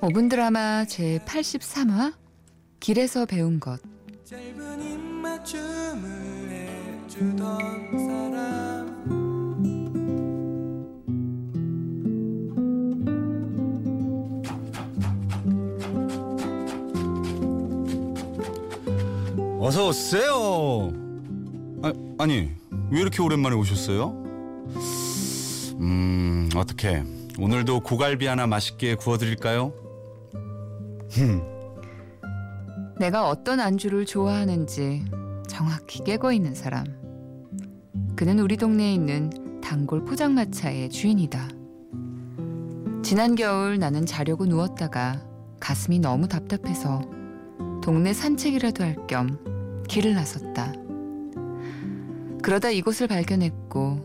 5분 드라마 제 83화 길에서 배운 것 짧은 입맞춤을 해주던 사람 어서 오세요. 아, 아니 왜 이렇게 오랜만에 오셨어요? 음 어떻게 오늘도 고갈비 하나 맛있게 구워드릴까요? 내가 어떤 안주를 좋아하는지 정확히 깨고 있는 사람. 그는 우리 동네에 있는 단골 포장마차의 주인이다. 지난 겨울 나는 자려고 누웠다가 가슴이 너무 답답해서 동네 산책이라도 할 겸 길을 나섰다. 그러다 이곳을 발견했고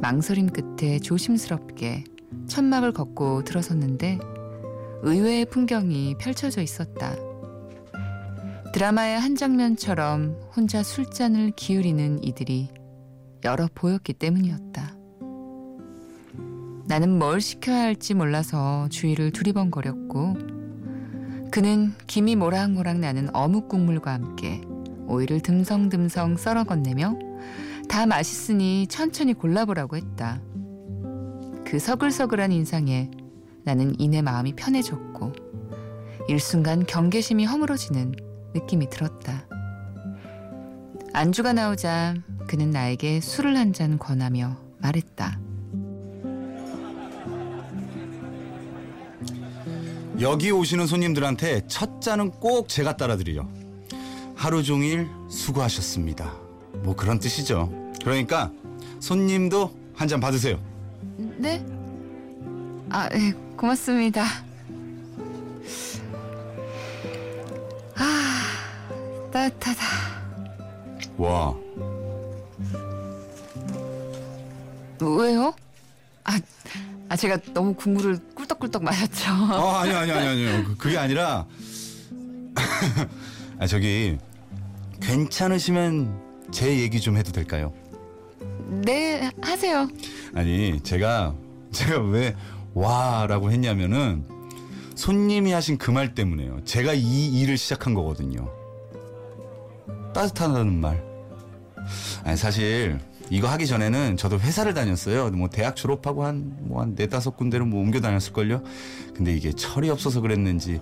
망설임 끝에 조심스럽게 천막을 걷고 들어섰는데 의외의 풍경이 펼쳐져 있었다. 드라마의 한 장면처럼 혼자 술잔을 기울이는 이들이 여러 보였기 때문이었다. 나는 뭘 시켜야 할지 몰라서 주위를 두리번거렸고 그는 김이 모락모락 나는 어묵 국물과 함께 오이를 듬성듬성 썰어 건네며 다 맛있으니 천천히 골라보라고 했다. 그 서글서글한 인상에 나는 이내 마음이 편해졌고 일순간 경계심이 허물어지는 느낌이 들었다. 안주가 나오자 그는 나에게 술을 한 잔 권하며 말했다. 여기 오시는 손님들한테 첫 잔은 꼭 제가 따라드리려. 하루 종일 수고하셨습니다. 뭐 그런 뜻이죠. 그러니까 손님도 한 잔 받으세요. 네? 아, 네, 고맙습니다. 아, 따뜻하다. 와, 왜요? 아, 아 제가 너무 국물을 꿀떡꿀떡 마셨죠. 어, 아니 아니 아니 아니요. 그- 그게 아니라 아 저기 괜찮으시면 제 얘기 좀 해도 될까요? 네, 하세요. 아니 제가 제가 왜 와라고 했냐면은 손님이 하신 그 말 때문에요. 제가 이 일을 시작한 거거든요. 따뜻하다는 말. 아니 사실 이거 하기 전에는 저도 회사를 다녔어요. 뭐 대학 졸업하고 한 뭐한 네다섯 군데를 뭐 옮겨 다녔을걸요. 근데 이게 철이 없어서 그랬는지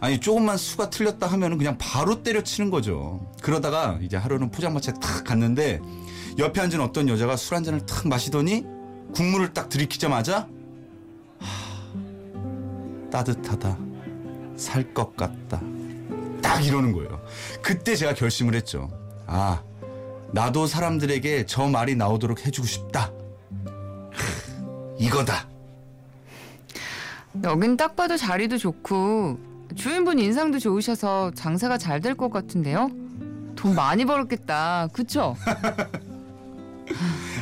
아니 조금만 수가 틀렸다 하면은 그냥 바로 때려치는 거죠. 그러다가 이제 하루는 포장마차에 탁 갔는데 옆에 앉은 어떤 여자가 술 한 잔을 탁 마시더니 국물을 딱 들이키자마자 하, 따뜻하다 살 것 같다 딱 이러는 거예요. 그때 제가 결심을 했죠. 아 나도 사람들에게 저 말이 나오도록 해주고 싶다. 하, 이거다. 여긴 딱 봐도 자리도 좋고 주인분 인상도 좋으셔서 장사가 잘 될 것 같은데요. 돈 많이 벌었겠다. 그쵸?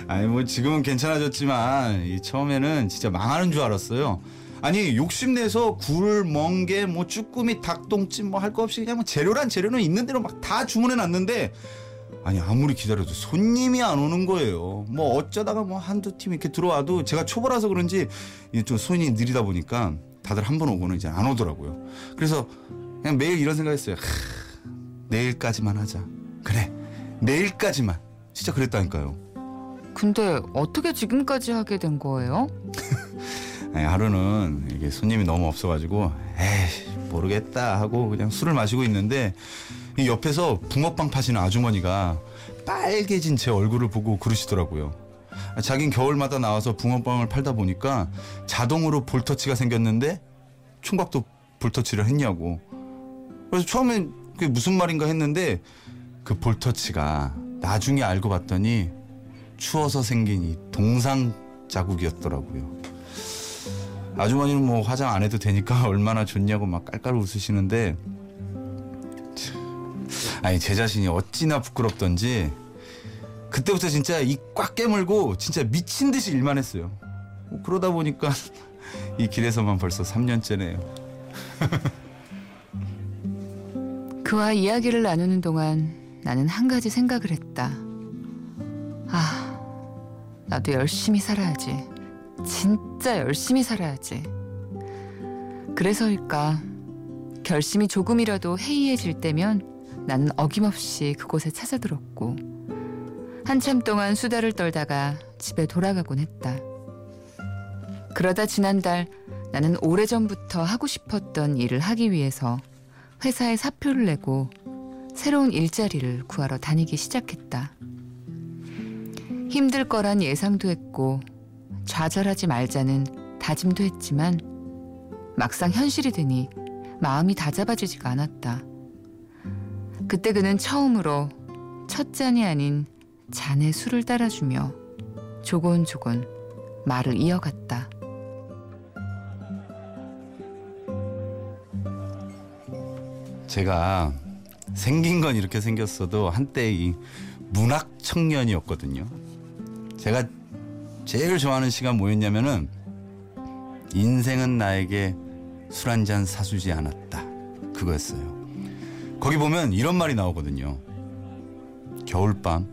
아니 뭐 지금은 괜찮아졌지만 이 처음에는 진짜 망하는 줄 알았어요. 아니 욕심내서 굴, 멍게, 뭐 쭈꾸미, 닭똥찜 뭐할 거 없이 그냥 뭐 재료란 재료는 있는 대로 막 다 주문해 놨는데 아니 아무리 기다려도 손님이 안 오는 거예요. 뭐 어쩌다가 뭐 한두 팀 이렇게 들어와도 제가 초보라서 그런지 좀 손이 느리다 보니까 다들 한 번 오고는 이제 안 오더라고요. 그래서 그냥 매일 이런 생각했어요. 하, 내일까지만 하자. 그래 내일까지만. 진짜 그랬다니까요. 근데 어떻게 지금까지 하게 된 거예요? 아니, 하루는 이게 손님이 너무 없어가지고 에이 모르겠다 하고 그냥 술을 마시고 있는데 이 옆에서 붕어빵 파시는 아주머니가 빨개진 제 얼굴을 보고 그러시더라고요. 아, 자긴 겨울마다 나와서 붕어빵을 팔다 보니까 자동으로 볼터치가 생겼는데 총각도 볼터치를 했냐고. 그래서 처음엔 그게 무슨 말인가 했는데 그 볼터치가 나중에 알고 봤더니 추워서 생긴 이 동상 자국이었더라고요. 아주머니는 뭐 화장 안 해도 되니까 얼마나 좋냐고 막 깔깔 웃으시는데 참, 아니 제 자신이 어찌나 부끄럽던지 그때부터 진짜 입꽉 깨물고 진짜 미친 듯이 일만 했어요. 뭐 그러다 보니까 이 길에서만 벌써 3년째네요. 그와 이야기를 나누는 동안 나는 한 가지 생각을 했다. 아, 나도 열심히 살아야지. 진짜 열심히 살아야지. 그래서일까 결심이 조금이라도 해이해질 때면 나는 어김없이 그곳에 찾아들었고 한참 동안 수다를 떨다가 집에 돌아가곤 했다. 그러다 지난달 나는 오래전부터 하고 싶었던 일을 하기 위해서 회사에 사표를 내고 새로운 일자리를 구하러 다니기 시작했다. 힘들 거란 예상도 했고 좌절하지 말자는 다짐도 했지만 막상 현실이 되니 마음이 다잡아지지가 않았다. 그때 그는 처음으로 첫 잔이 아닌 잔에 술을 따라주며 조곤조곤 말을 이어갔다. 제가 생긴 건 이렇게 생겼어도 한때 이 문학 청년이었거든요. 제가 제일 좋아하는 시가 뭐였냐면은 인생은 나에게 술 한 잔 사주지 않았다. 그거였어요. 거기 보면 이런 말이 나오거든요. 겨울밤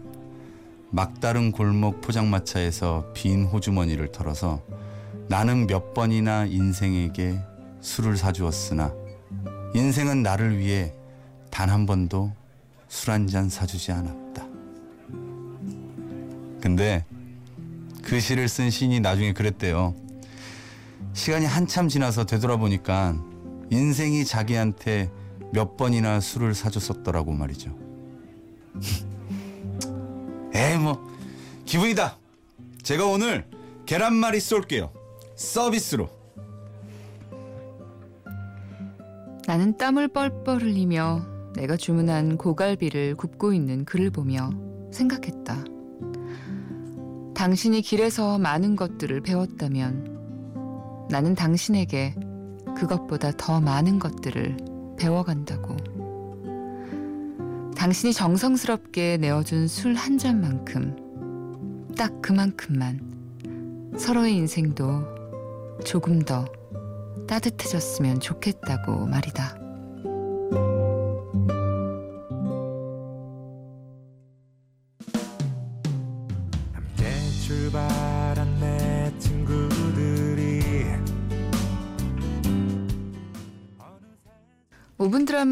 막다른 골목 포장마차에서 빈 호주머니를 털어서 나는 몇 번이나 인생에게 술을 사주었으나 인생은 나를 위해 단 한 번도 술 한 잔 사주지 않았다. 근데 그 시를 쓴 시인이 나중에 그랬대요. 시간이 한참 지나서 되돌아보니까 인생이 자기한테 몇 번이나 술을 사줬었더라고 말이죠. 에이 뭐 기분이다. 제가 오늘 계란말이 쏠게요. 서비스로. 나는 땀을 뻘뻘 흘리며 내가 주문한 고갈비를 굽고 있는 그를 보며 생각했다. 당신이 길에서 많은 것들을 배웠다면 나는 당신에게 그것보다 더 많은 것들을 배워간다고. 당신이 정성스럽게 내어준 술 한 잔만큼, 딱 그만큼만 서로의 인생도 조금 더 따뜻해졌으면 좋겠다고 말이다.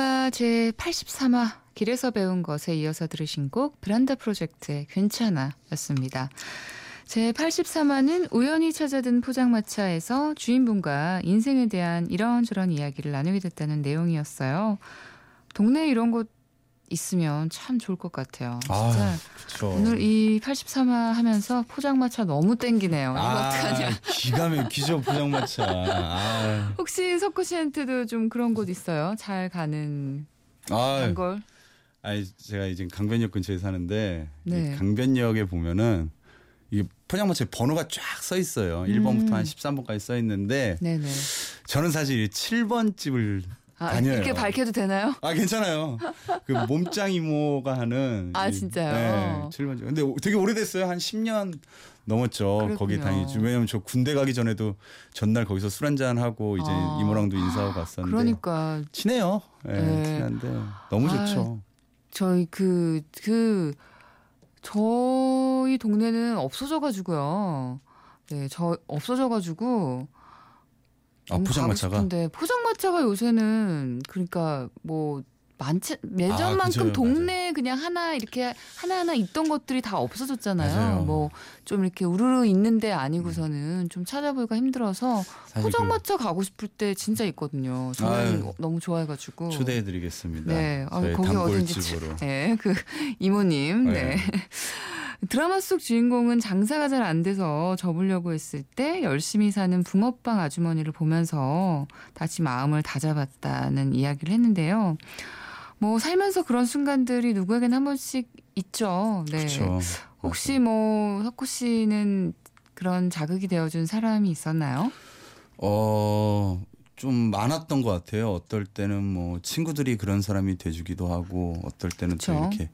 드라마 제 83화 길에서 배운 것에 이어서 들으신 곡 브란다 프로젝트의 괜찮아 였습니다. 제 83화는 우연히 찾아든 포장마차에서 주인분과 인생에 대한 이런저런 이야기를 나누게 됐다는 내용이었어요. 동네에 이런 곳 있으면 참 좋을 것 같아요. 진짜 그렇죠. 오늘 이 83화 하면서 포장마차 너무 땡기네요. 이거 어떡하냐. 기가 막히죠 포장마차. 아, 혹시 석구 씨한테도 좀 그런 곳 있어요? 잘 가는 아, 단골? 아니 제가 이제 강변역 근처에 사는데 네. 이 강변역에 보면은 이게 포장마차에 번호가 쫙 써 있어요. 1번부터 음. 한 13번까지 써 있는데 네네. 저는 사실 이 7번 집을 아, 다녀요. 이렇게 밝혀도 되나요? 아 괜찮아요. 그 몸짱 이모가 하는 아, 이- 진짜요? 네, 7번 집. 근데 되게 오래됐어요. 한 10년 넘었죠. 그렇군요. 거기 다니지. 왜냐면 저 군대 가기 전에도 전날 거기서 술 한잔 하고 이제 아. 이모랑도 인사하고 갔었는데 그러니까 친해요. 예, 네. 친한데 너무 아, 좋죠. 저희 그그 저희 동네는 없어져 가지고요. 네, 저 없어져 가지고 아 포장마차가 근데 포장마차가 요새는 그러니까 뭐 많지 예전만큼 아. 동네에 그냥 하나 이렇게 하나하나 있던 것들이 다 없어졌잖아요. 뭐 좀 이렇게 우르르 있는데 아니고서는 좀 찾아보기가 힘들어서 포장마차 가고 싶을 때 진짜 있거든요. 저는 아유, 너무 좋아해가지고. 그 초대해드리겠습니다. 네, 아, 저희 거기 어딘지 단골집으로. 네, 그 이모님. 네. 네. 드라마 속 주인공은 장사가 잘 안 돼서 접으려고 했을 때 열심히 사는 붕어빵 아주머니를 보면서 다시 마음을 다잡았다는 이야기를 했는데요. 뭐 살면서 그런 순간들이 누구에게나 한 번씩 있죠. 네. 그렇죠. 혹시 뭐 석호 씨는 그런 자극이 되어준 사람이 있었나요? 어, 좀 많았던 것 같아요. 어떨 때는 뭐 친구들이 그런 사람이 돼주기도 하고, 어떨 때는 또 그쵸. 이렇게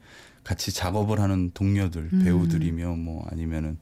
같이 작업을 하는 동료들, 음. 배우들이며 뭐 아니면은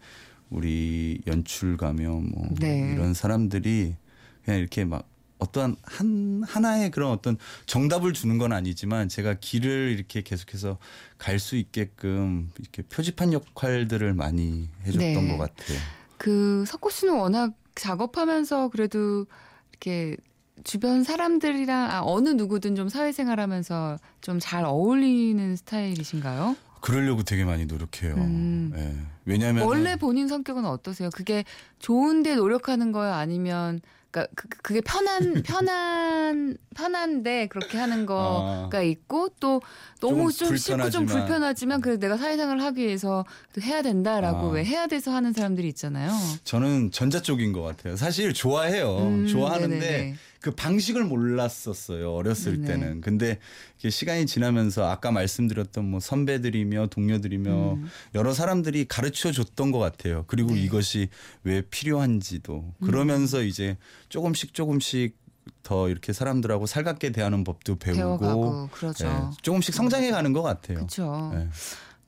우리 연출가며 뭐 네. 이런 사람들이 그냥 이렇게 막 어떠한 한 하나의 그런 어떤 정답을 주는 건 아니지만 제가 길을 이렇게 계속해서 갈 수 있게끔 이렇게 표지판 역할들을 많이 해줬던 네. 것 같아요. 그 석호 씨는 워낙 작업하면서 그래도 이렇게 주변 사람들이랑 아, 어느 누구든 좀 사회생활하면서 좀 잘 어울리는 스타일이신가요? 그러려고 되게 많이 노력해요. 음. 예. 왜냐하면 원래 본인 성격은 어떠세요? 그게 좋은데 노력하는 거예요? 아니면 그러니까 그, 그게 편한 편한 편한데 그렇게 하는 거가 아. 있고 또 너무 좀 좀 싫고 좀 불편하지만. 그래도 내가 사회생활을 하기 위해서 또 해야 된다라고 아. 왜 해야 돼서 하는 사람들이 있잖아요. 저는 전자 쪽인 것 같아요. 사실 좋아해요. 음, 좋아하는데 네네네. 그 방식을 몰랐었어요. 어렸을 네네. 때는. 근데 시간이 지나면서 아까 말씀드렸던 뭐 선배들이며 동료들이며 음. 여러 사람들이 가르쳐 줬던 것 같아요. 그리고 네. 음. 이것이 왜 필요한지도 그러면서 이제 조금씩 조금씩 더 이렇게 사람들하고 살갑게 대하는 법도 배우고 배워가고 그러죠. 예, 조금씩 성장해 가는 것 같아요. 그렇죠. 예.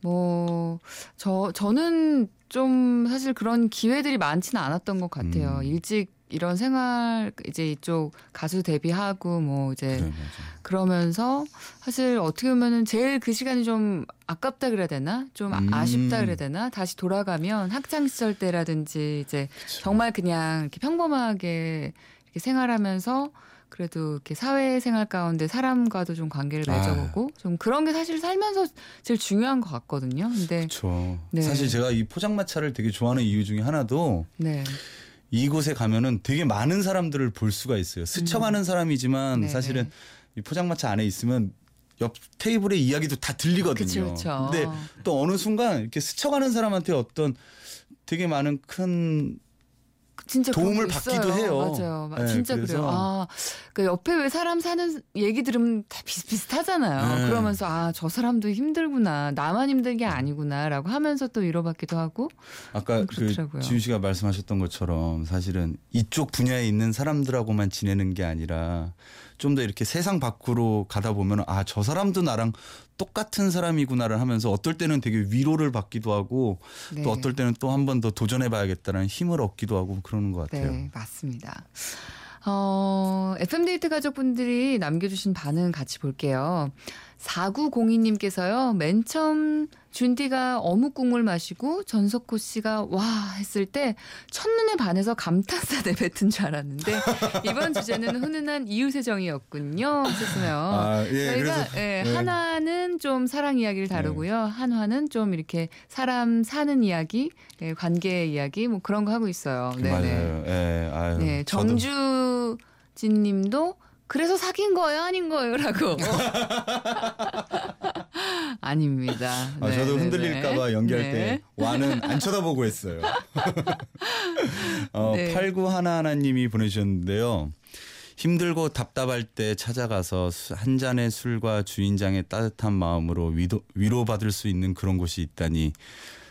뭐, 저, 저는 좀 사실 그런 기회들이 많지는 않았던 것 같아요. 음. 일찍 이런 생활, 이제 이쪽 가수 데뷔하고 뭐 이제 맞아. 그러면서 사실 어떻게 보면은 제일 그 시간이 좀 아깝다 그래야 되나? 좀 아- 음. 아쉽다 그래야 되나? 다시 돌아가면 학창 시절 때라든지 이제 그쵸. 정말 그냥 이렇게 평범하게 이렇게 생활하면서 그래도 이렇게 사회생활 가운데 사람과도 좀 관계를 아. 맺어보고 좀 그런 게 사실 살면서 제일 중요한 것 같거든요. 근데. 네. 사실 제가 이 포장마차를 되게 좋아하는 이유 중에 하나도 네, 이곳에 가면은 되게 많은 사람들을 볼 수가 있어요. 스쳐가는 사람이지만 음. 네네. 사실은 이 포장마차 안에 있으면 옆 테이블의 이야기도 다 들리거든요. 그쵸, 그쵸. 근데 또 어느 순간 이렇게 스쳐가는 사람한테 어떤 되게 많은 큰 진짜 도움을 받기도. 해요. 맞아요. 마- 네, 진짜 그래서- 그래요. 아, 그 옆에 왜 사람 사는 얘기 들으면 다 비슷비슷하잖아요. 네. 그러면서 아, 저 사람도 힘들구나. 나만 힘든 게 아니구나라고 하면서 또 위로받기도 하고. 아까 음, 그 그렇더라고요. 지훈 씨가 말씀하셨던 것처럼 사실은 이쪽 분야에 있는 사람들하고만 지내는 게 아니라 좀 더 이렇게 세상 밖으로 가다 보면 아 저 사람도 나랑 똑같은 사람이구나를 하면서 어떨 때는 되게 위로를 받기도 하고 네. 또 어떨 때는 또 한 번 더 도전해봐야겠다는 힘을 얻기도 하고 그러는 것 같아요. 네, 맞습니다. 어, FM데이트 가족분들이 남겨주신 반응 같이 볼게요. 4902님께서요, 맨 처음 준디가 어묵 국물 마시고 전석호 씨가 와 했을 때 첫눈에 반해서 감탄사 내뱉은 줄 알았는데 이번 주제는 훈훈한 이웃의 정이었군요. 하셨어요. 아, 예, 저희가 그래서- 예, 네. 하나는 좀 사랑 이야기를 다루고요. 한화는 좀 이렇게 사람 사는 이야기, 예, 관계 이야기 뭐 그런 거 하고 있어요. 네네. 맞아요. 예, 아유, 네, 저도 정주 진 님도 그래서 사귄 거예요, 아닌 거예요?라고. 아닙니다. 아, 네, 저도 네, 흔들릴까봐 네. 연기할 네. 때 와는 안 쳐다보고 했어요. 어, 네. 8911님이 보내주셨는데요. 힘들고 답답할 때 찾아가서 수- 한 잔의 술과 주인장의 따뜻한 마음으로 위도, 위로받을 수 있는 그런 곳이 있다니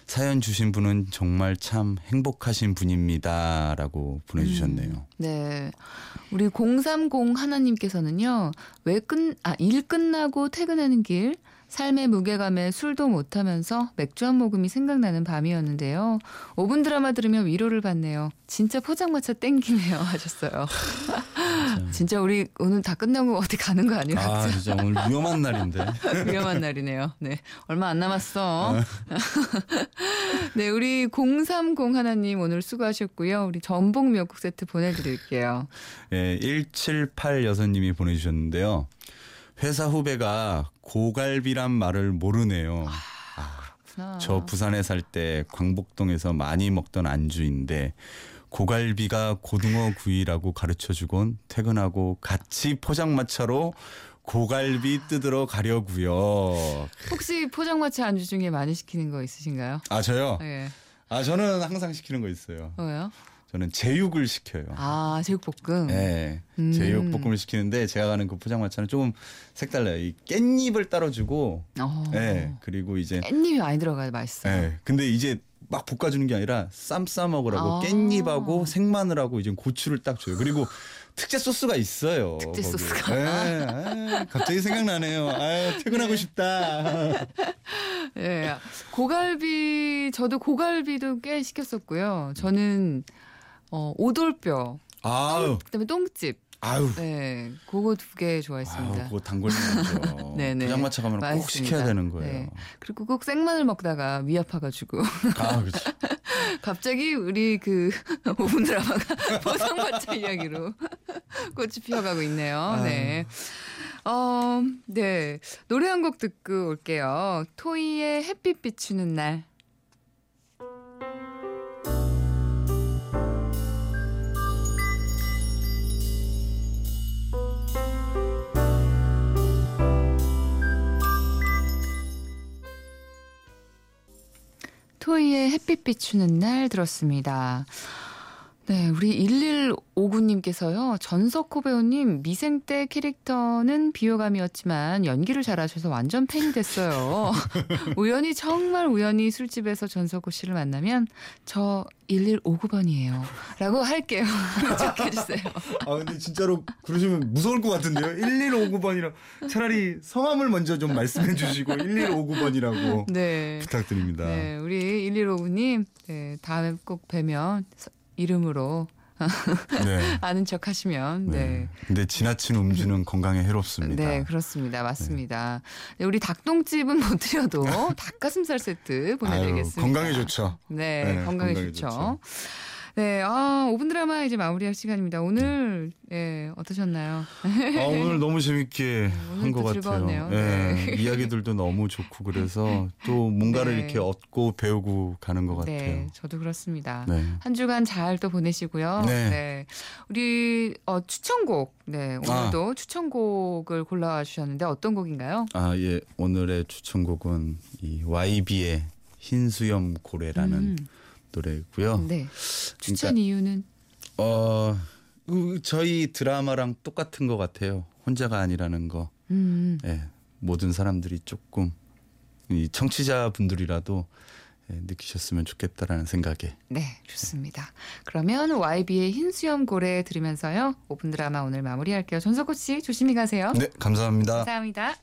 사연 주신 분은 정말 참 행복하신 분입니다. 라고 보내주셨네요. 네. 우리 030 하나님께서는요, 왜 끝, 아, 일 끝나고 퇴근하는 길, 삶의 무게감에 술도 못하면서 맥주 한 모금이 생각나는 밤이었는데요. 5분 드라마 들으며 위로를 받네요. 진짜 포장마차 땡기네요. 하셨어요. 진짜 우리 오늘 다 끝나고 어디 가는 거 아니에요? 아, 진짜 오늘 위험한 날인데. 위험한 날이네요. 네. 얼마 안 남았어. 네, 우리 030 하나님 오늘 수고하셨고요. 우리 전복 미역국 세트 보내드릴게요. 예, 178 여사님이 보내주셨는데요. 회사 후배가 고갈비란 말을 모르네요. 그렇구나. 저 부산에 살 때 광복동에서 많이 먹던 안주인데 고갈비가 고등어 구이라고 가르쳐 주곤 퇴근하고 같이 포장마차로 고갈비 뜯으러 가려고요. 혹시 포장마차 안주 중에 많이 시키는 거 있으신가요? 아 저요? 네. 아 저는 항상 시키는 거 있어요. 뭐요? 저는 제육을 시켜요. 아, 제육볶음. 네, 음. 제육볶음을 시키는데 제가 가는 그 포장마차는 조금 색달라요. 이 깻잎을 따로 주고, 어. 네, 그리고 이제, 깻잎이 많이 들어가야 맛있어요. 네, 근데 이제 막 볶아주는 게 아니라 쌈 싸 먹으라고 아. 깻잎하고 생마늘하고 이제 고추를 딱 줘요. 그리고 특제 소스가 있어요. 특제 거기에. 소스가. 네, 아, 갑자기 생각나네요. 아, 퇴근하고 네. 싶다. 예. 고갈비 저도 고갈비도 꽤 시켰었고요. 저는 어, 오돌뼈, 아유, 그다음에 똥집. 아유. 네. 그거 두개 아유, 좋아했습니다. 그거 단골이죠. 네네. 포장마차 가면 꼭. 시켜야 되는 거예요. 네. 그리고 꼭 생마늘 먹다가 위 아파가지고 아, 그렇죠. 갑자기 우리 그 5분 드라마가 보상받자 이야기로 꽃이 피어가고 있네요. 네. 어, 네. 노래 한 곡 듣고 올게요. 토이의 햇빛 비추는 날. 토이의 햇빛 비추는 날 들었습니다. 네, 우리 1159님께서요. 전석호 배우님 미생 때 캐릭터는 비호감이었지만 연기를 잘하셔서 완전 팬이 됐어요. 우연히 정말 우연히 술집에서 전석호 씨를 만나면 저 1159번이에요. 라고 할게요. 좋게 해주세요. 아 근데 진짜로 그러시면 무서울 것 같은데요. 1159번이라 차라리 성함을 먼저 좀 말씀해 주시고 1159번이라고 네. 부탁드립니다. 네, 우리 1159님, 네, 다음에 꼭 뵈면 서- 이름으로 네. 아는 척 하시면, 네. 네. 근데 지나친 음주는 건강에 해롭습니다. 네, 그렇습니다. 맞습니다. 네, 우리 닭똥집은 못 드려도 닭가슴살 세트 보내 드리겠습니다. 아유, 건강에 좋죠. 네, 네, 건강에, 건강에 좋죠. 좋죠. 네, 아, 5분 드라마 이제 마무리할 시간입니다. 오늘, 예, 어떠셨나요? 아, 오늘 너무 재밌게 한 것 같아요. 예, 네. 이야기들도 너무 좋고 그래서 또 뭔가를 네. 이렇게 얻고 배우고 가는 것 같아요. 네, 저도 그렇습니다. 네. 한 주간 잘 또 보내시고요. 네. 우리 어, 추천곡, 네 오늘도 추천곡을 골라와 주셨는데 어떤 곡인가요? 아, 예. 오늘의 추천곡은 이 YB의 흰수염 고래라는 음, 노래고요. 네. 추천 이유는 어, 그 저희 드라마랑 똑같은 것 같아요. 혼자가 아니라는 거. 음, 예. 모든 사람들이 조금 이 청취자분들이라도 예, 느끼셨으면 좋겠다라는 생각에 네 좋습니다. 그러면 YB의 흰 수염 고래 들으면서요 5분 드라마 오늘 마무리할게요. 전석호 씨 조심히 가세요. 네, 감사합니다. 감사합니다.